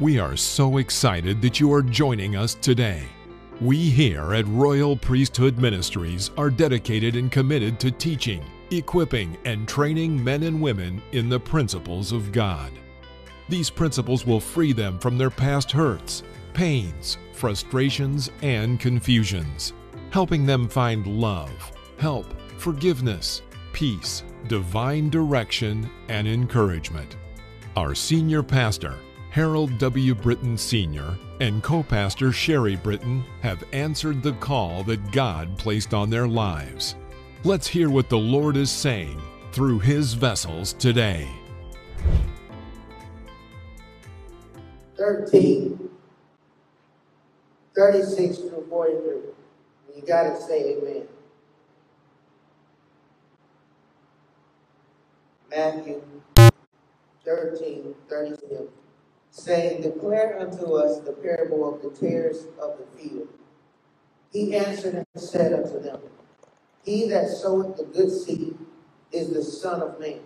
We are so excited that you are joining us today. We here at Royal Priesthood Ministries are dedicated and committed to teaching, equipping, and training men and women in the principles of God. These principles will free them from their past hurts, pains, frustrations, and confusions, helping them find love, help, forgiveness, peace, divine direction, and encouragement. Our senior pastor, Harold W. Britton Sr., and co pastor Sherry Britton have answered the call that God placed on their lives. Let's hear what the Lord is saying through His vessels today. 13, 36 through 43. You got to say amen. Matthew 13, 37 saying, Declare unto us the parable of the tares of the field. He answered and said unto them, He that soweth the good seed is the Son of Man.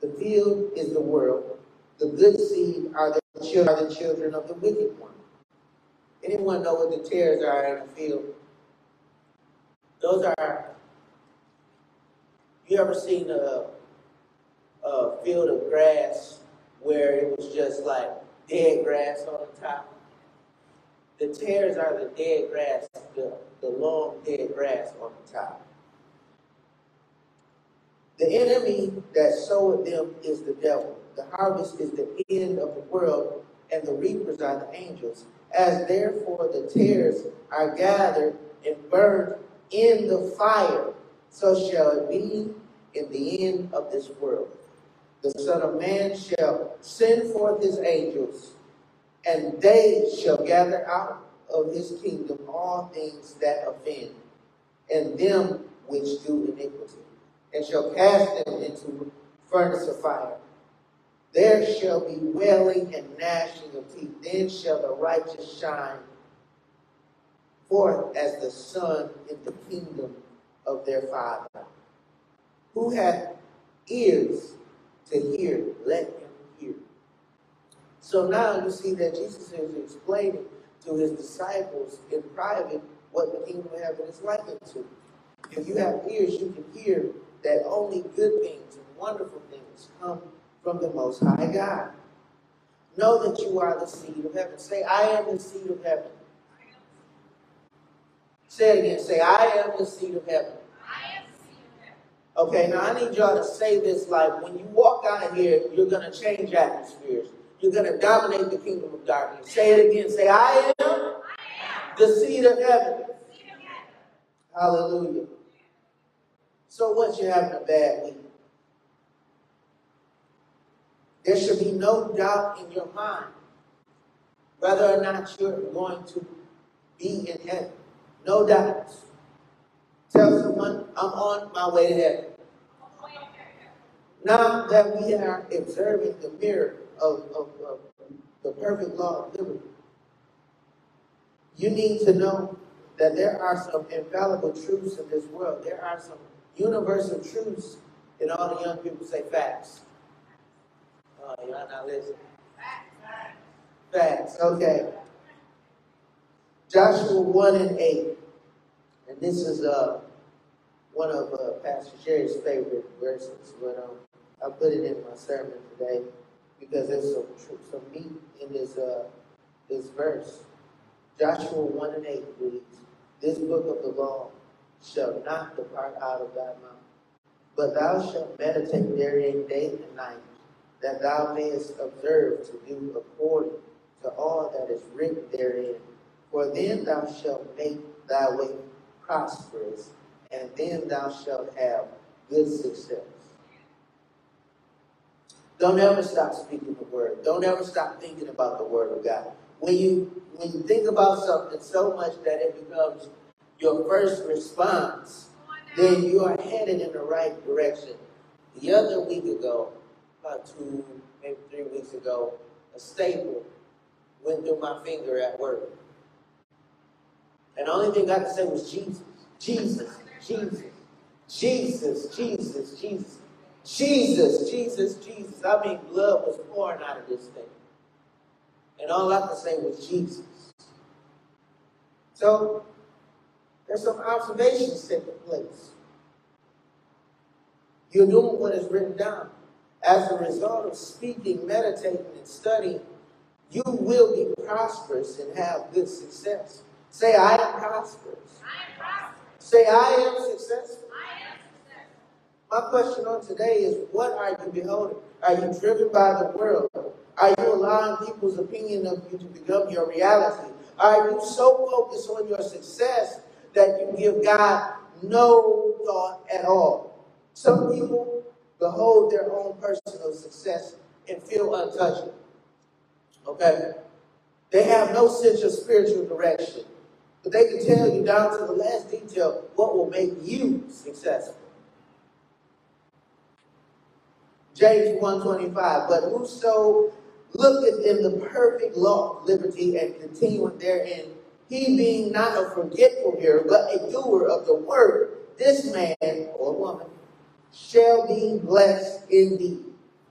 The field is the world. The good seed are the children, are the children of the wicked one. Anyone know what the tares are in the field? Those are. You ever seen a, a field of grass where it was just like dead grass on the top. The tares are the dead grass, the, the long dead grass on the top. The enemy that sowed them is the devil. The harvest is the end of the world, and the reapers are the angels. As therefore the tares are gathered and burned in the fire, so shall it be in the end of this world the Son of Man shall send forth his angels, and they shall gather out of his kingdom all things that offend, and them which do iniquity, and shall cast them into furnace of fire. There shall be wailing and gnashing of teeth. Then shall the righteous shine forth as the sun in the kingdom of their Father. Who hath ears hear, let him hear. So now you see that Jesus is explaining to his disciples in private what the kingdom of heaven is likened to. If you have ears, you can hear that only good things and wonderful things come from the Most High God. Know that you are the seed of heaven. Say, I am the seed of heaven. Say it again. Say, I am the seed of heaven. Okay, now I need y'all to say this like when you walk out of here, you're going to change atmospheres. You're going to dominate the kingdom of darkness. Say it again. Say, I am, I am. the seed of heaven. Hallelujah. So what you having a bad week? There should be no doubt in your mind whether or not you're going to be in heaven. No doubts. Tell someone, I'm on my way to heaven. Now that we are observing the mirror of, of, of the perfect law of liberty, you need to know that there are some infallible truths in this world. There are some universal truths, that all the young people say facts. Oh, y'all not listening. Facts, okay. Joshua 1 and 8. And this is uh, one of uh, Pastor Jerry's favorite verses, but um, I put it in my sermon today because there's some some meat in this uh, this verse. Joshua 1 and 8 reads, This book of the law shall not depart out of thy mouth, but thou shalt meditate therein day and night, that thou mayest observe to do according to all that is written therein. For then thou shalt make thy way prosperous, and then thou shalt have good success. Don't ever stop speaking the word. Don't ever stop thinking about the word of God. When you when you think about something so much that it becomes your first response, then you are headed in the right direction. The other week ago, about two, maybe three weeks ago, a staple went through my finger at work. And the only thing I could say was Jesus, Jesus, Jesus, Jesus, Jesus, Jesus, Jesus, Jesus, Jesus. I mean, blood was pouring out of this thing. And all I could say was Jesus. So there's some observations taking place. You're doing what is written down. As a result of speaking, meditating, and studying, you will be prosperous and have good success. Say, I am prosperous. I am prosperous. Say, I am successful. I am successful. My question on today is, what are you beholding? Are you driven by the world? Are you allowing people's opinion of you to become your reality? Are you so focused on your success that you give God no thought at all? Some people behold their own personal success and feel untouchable. Okay? They have no sense of spiritual direction. But they can tell you down to the last detail what will make you successful. James 1.25, but whoso looketh in the perfect law of liberty and continueth therein, he being not a forgetful hearer, but a doer of the word, this man or woman shall be blessed indeed.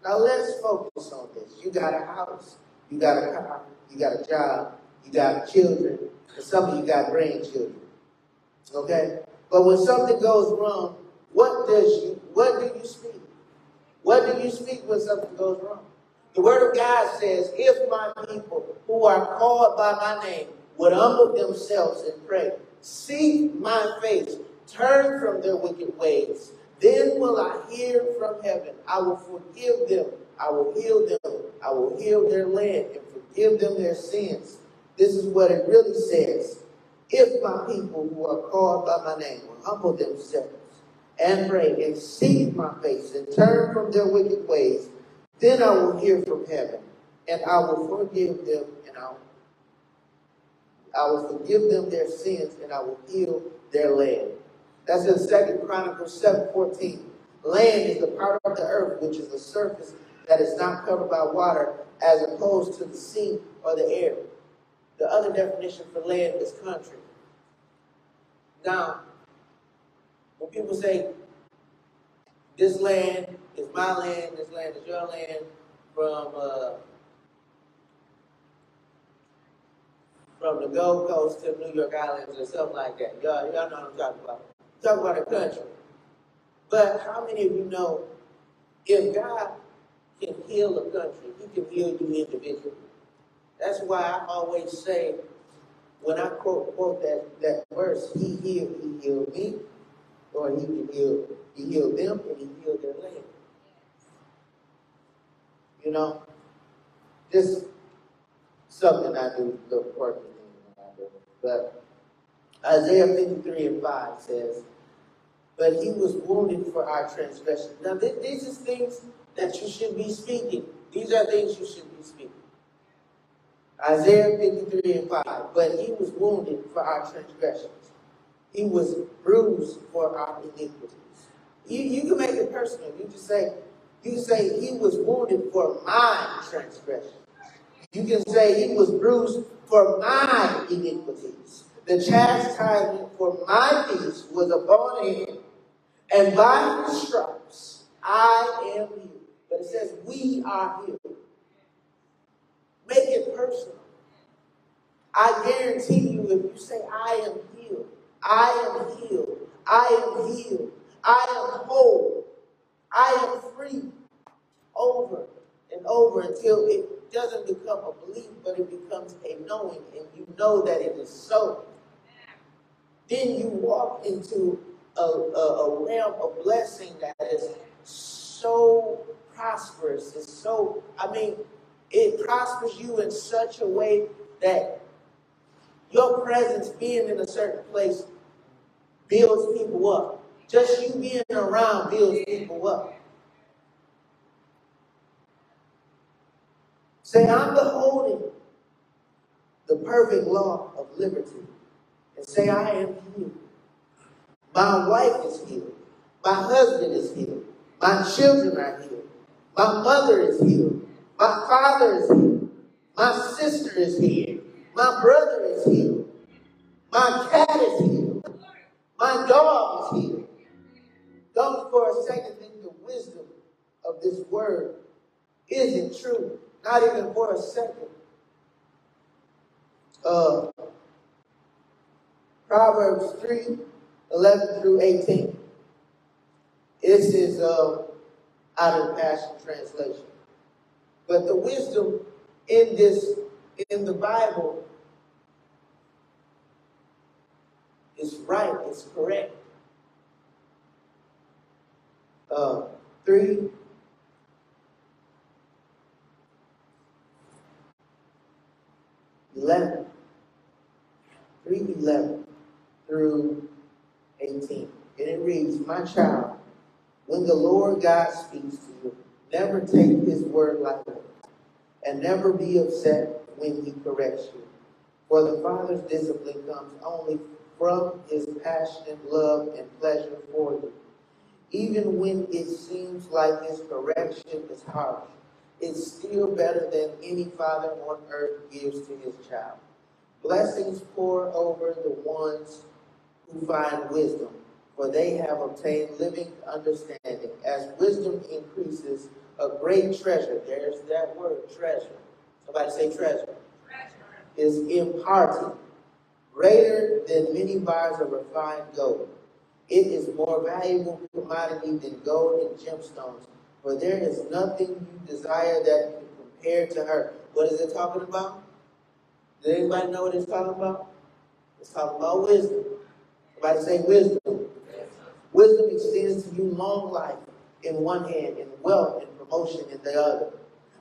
Now let's focus on this. You got a house, you got a car, you got a job, you got children, and some of you got grandchildren. Okay? But when something goes wrong, what does you what do you speak? What do you speak when something goes wrong? The word of God says, if my people who are called by my name would humble themselves and pray, seek my face, turn from their wicked ways, then will I hear from heaven. I will forgive them. I will heal them. I will heal their land and forgive them their sins. This is what it really says. If my people who are called by my name will humble themselves and pray and seek my face and turn from their wicked ways, then I will hear from heaven and I will forgive them and I will, I will forgive them their sins and I will heal their land. That's in Second Chronicles 7 14. Land is the part of the earth which is the surface that is not covered by water, as opposed to the sea or the air. The other definition for land is country. Now, when people say, this land is my land, this land is your land, from uh, from the Gold Coast to New York Islands or something like that. Y'all, y'all know what I'm talking about talk about a country. But how many of you know if God can heal a country, he can heal you individually? That's why I always say, when I quote, quote that, that verse, he healed, he healed me, or he can heal, he healed them and he healed their land. You know, just something I do, the important thing I do. But Isaiah 53 and 5 says, but he was wounded for our transgression. Now, th- these are things that you should be speaking. These are things you should be speaking. Isaiah 53 and 5. But he was wounded for our transgressions. He was bruised for our iniquities. You, you can make it personal. You just say, you say he was wounded for my transgressions. You can say he was bruised for my iniquities. The chastisement for my peace was upon him, and by his stripes I am healed. But it says we are healed. Make it personal. I guarantee you, if you say, I am healed, I am healed, I am healed, I am whole, I am free, over and over until it doesn't become a belief, but it becomes a knowing, and you know that it is so. Then you walk into a, a, a realm of blessing that is so prosperous. It's so, I mean, it prospers you in such a way that your presence being in a certain place builds people up. Just you being around builds people up. Say, I'm beholding the perfect law of liberty. And say, I am healed. My wife is healed. My husband is healed. My children are healed. My mother is healed. My father is here. My sister is here. My brother is here. My cat is here. My dog is here. Don't for a second think the wisdom of this word isn't true. Not even for a second. uh, Proverbs 3 11 through 18. This is uh, out of the Passion Translation. But the wisdom in this, in the Bible, is right, it's correct. Uh, 3 11. 311 through 18. And it reads, My child, when the Lord God speaks to you, never take his word lightly, and never be upset when he corrects you. For the Father's discipline comes only from his passionate love and pleasure for you. Even when it seems like his correction is harsh, it's still better than any father on earth gives to his child. Blessings pour over the ones who find wisdom, for they have obtained living understanding. As wisdom increases, a great treasure, there's that word, treasure. Somebody say treasure. treasure. Is imparted, greater than many bars of refined gold. It is more valuable commodity than gold and gemstones, for there is nothing you desire that can compare to her. What is it talking about? Does anybody know what it's talking about? It's talking about wisdom. Somebody say wisdom. Wisdom extends to you long life in one hand and wealth and promotion in the other.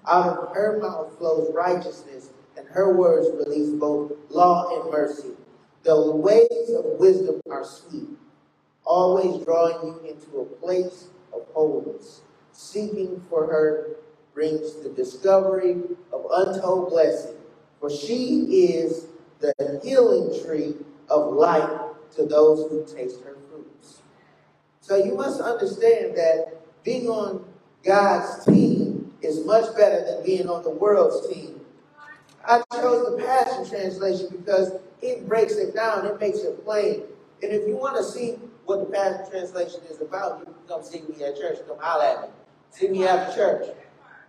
Out of her mouth flows righteousness, and her words release both law and mercy. The ways of wisdom are sweet, always drawing you into a place of holiness seeking for her brings the discovery of untold blessing, for she is the healing tree of life to those who taste her fruits. So you must understand that being on God's team is much better than being on the world's team. I chose the Passion Translation because it breaks it down, it makes it plain. And if you want to see what the Passion Translation is about, you can come see me at church, come holler at me. See me after church.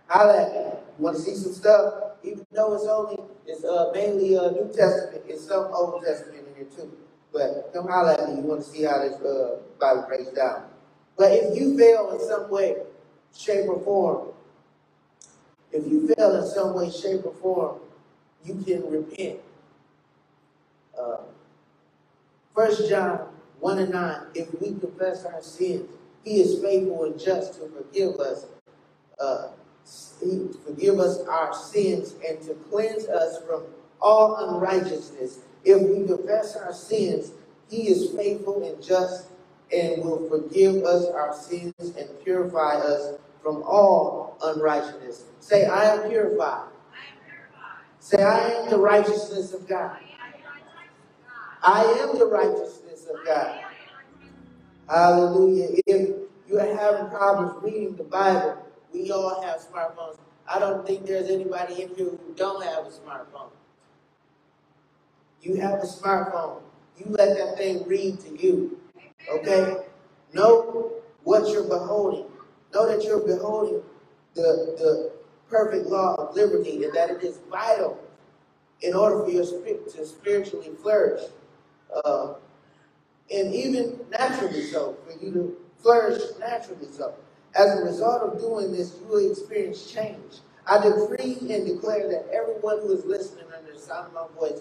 Holla at me. You want to see some stuff? Even though it's only, it's uh, mainly uh, New Testament, it's some Old Testament in here too. But come holla at me. You want to see how this uh, Bible breaks down. But if you fail in some way, shape, or form, if you fail in some way, shape, or form, you can repent. Uh, First John 1 and 9, if we confess our sins, he is faithful and just to forgive us, uh, forgive us our sins and to cleanse us from all unrighteousness. If we confess our sins, He is faithful and just and will forgive us our sins and purify us from all unrighteousness. Say, I am purified. Say, I am the righteousness of God. I am the righteousness of God. Hallelujah. If you're having problems reading the Bible, we all have smartphones. I don't think there's anybody in here who don't have a smartphone. You have a smartphone. You let that thing read to you. Okay? Know what you're beholding. Know that you're beholding the, the perfect law of liberty and that it is vital in order for your spirit to spiritually flourish. Uh, and even naturally so, for you to flourish naturally so. As a result of doing this, you will experience change. I decree and declare that everyone who is listening under the sound of my voice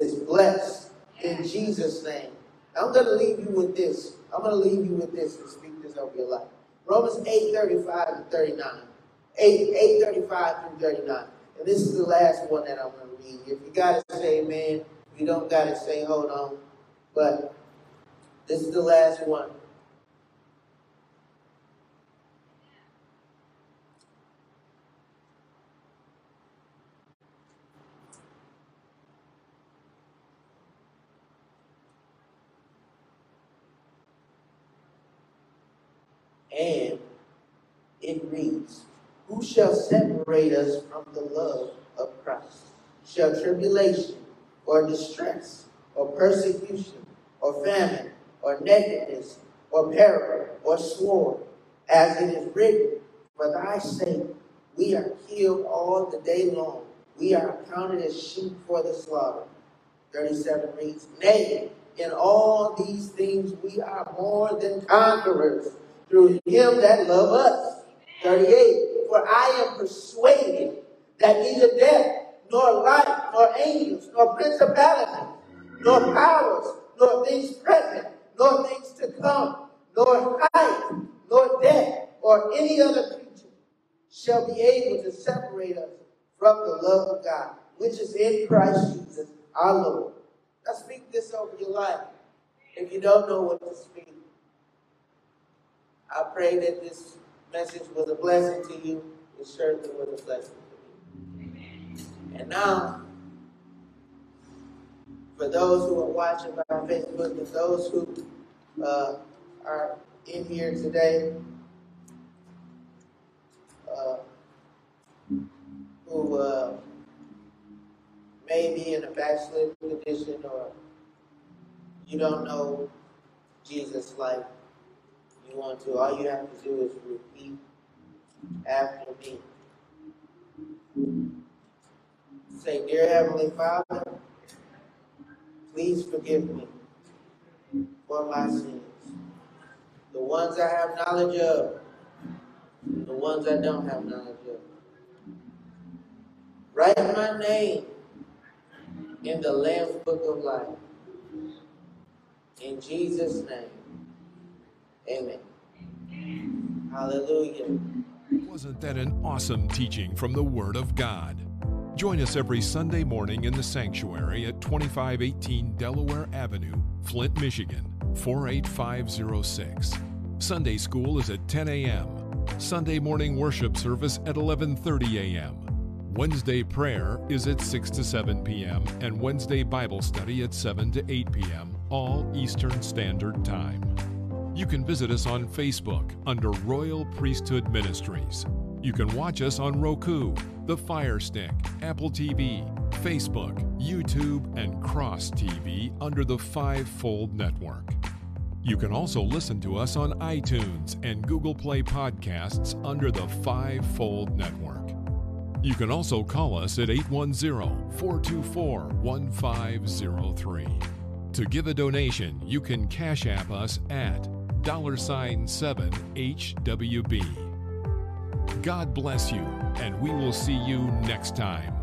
is blessed in Jesus' name. I'm going to leave you with this. I'm going to leave you with this and speak this over your life. Romans 8 35 and 39. 8, 8 35 through 39. And this is the last one that I'm going to read. If you got to say amen. You don't got to say hold on. But this is the last one. And it reads, Who shall separate us from the love of Christ? Shall tribulation or distress or persecution or famine or nakedness, or peril, or sword, as it is written, For thy sake we are killed all the day long. We are counted as sheep for the slaughter. 37 reads, Nay, in all these things we are more than conquerors through him that love us. 38, for I am persuaded that neither death, nor life, nor angels, nor principalities, nor powers, nor things present, nor things to come, nor height, nor depth, or any other creature shall be able to separate us from the love of God, which is in Christ Jesus our Lord. Now speak this over your life. If you don't know what to speak, I pray that this message was a blessing to you. It certainly was a blessing to me. And now, for those who are watching by Facebook and those who uh, are in here today, uh, who uh, may be in a backslid condition or you don't know Jesus like you want to, all you have to do is repeat after me. Say, Dear Heavenly Father, please forgive me for my sins. The ones I have knowledge of, the ones I don't have knowledge of. Write my name in the Lamb's Book of Life. In Jesus' name, amen. Hallelujah. Wasn't that an awesome teaching from the Word of God? Join us every Sunday morning in the sanctuary at 2518 Delaware Avenue, Flint, Michigan, 48506. Sunday school is at 10 a.m. Sunday morning worship service at 11:30 a.m. Wednesday prayer is at 6 to 7 p.m. and Wednesday Bible study at 7 to 8 p.m., all Eastern Standard Time. You can visit us on Facebook under Royal Priesthood Ministries. You can watch us on Roku, the Fire Stick, Apple TV, Facebook, YouTube, and Cross TV under the Fivefold Network. You can also listen to us on iTunes and Google Play Podcasts under the Fivefold Network. You can also call us at 810 424 1503. To give a donation, you can Cash App us at dollar sign 7 HWB. God bless you, and we will see you next time.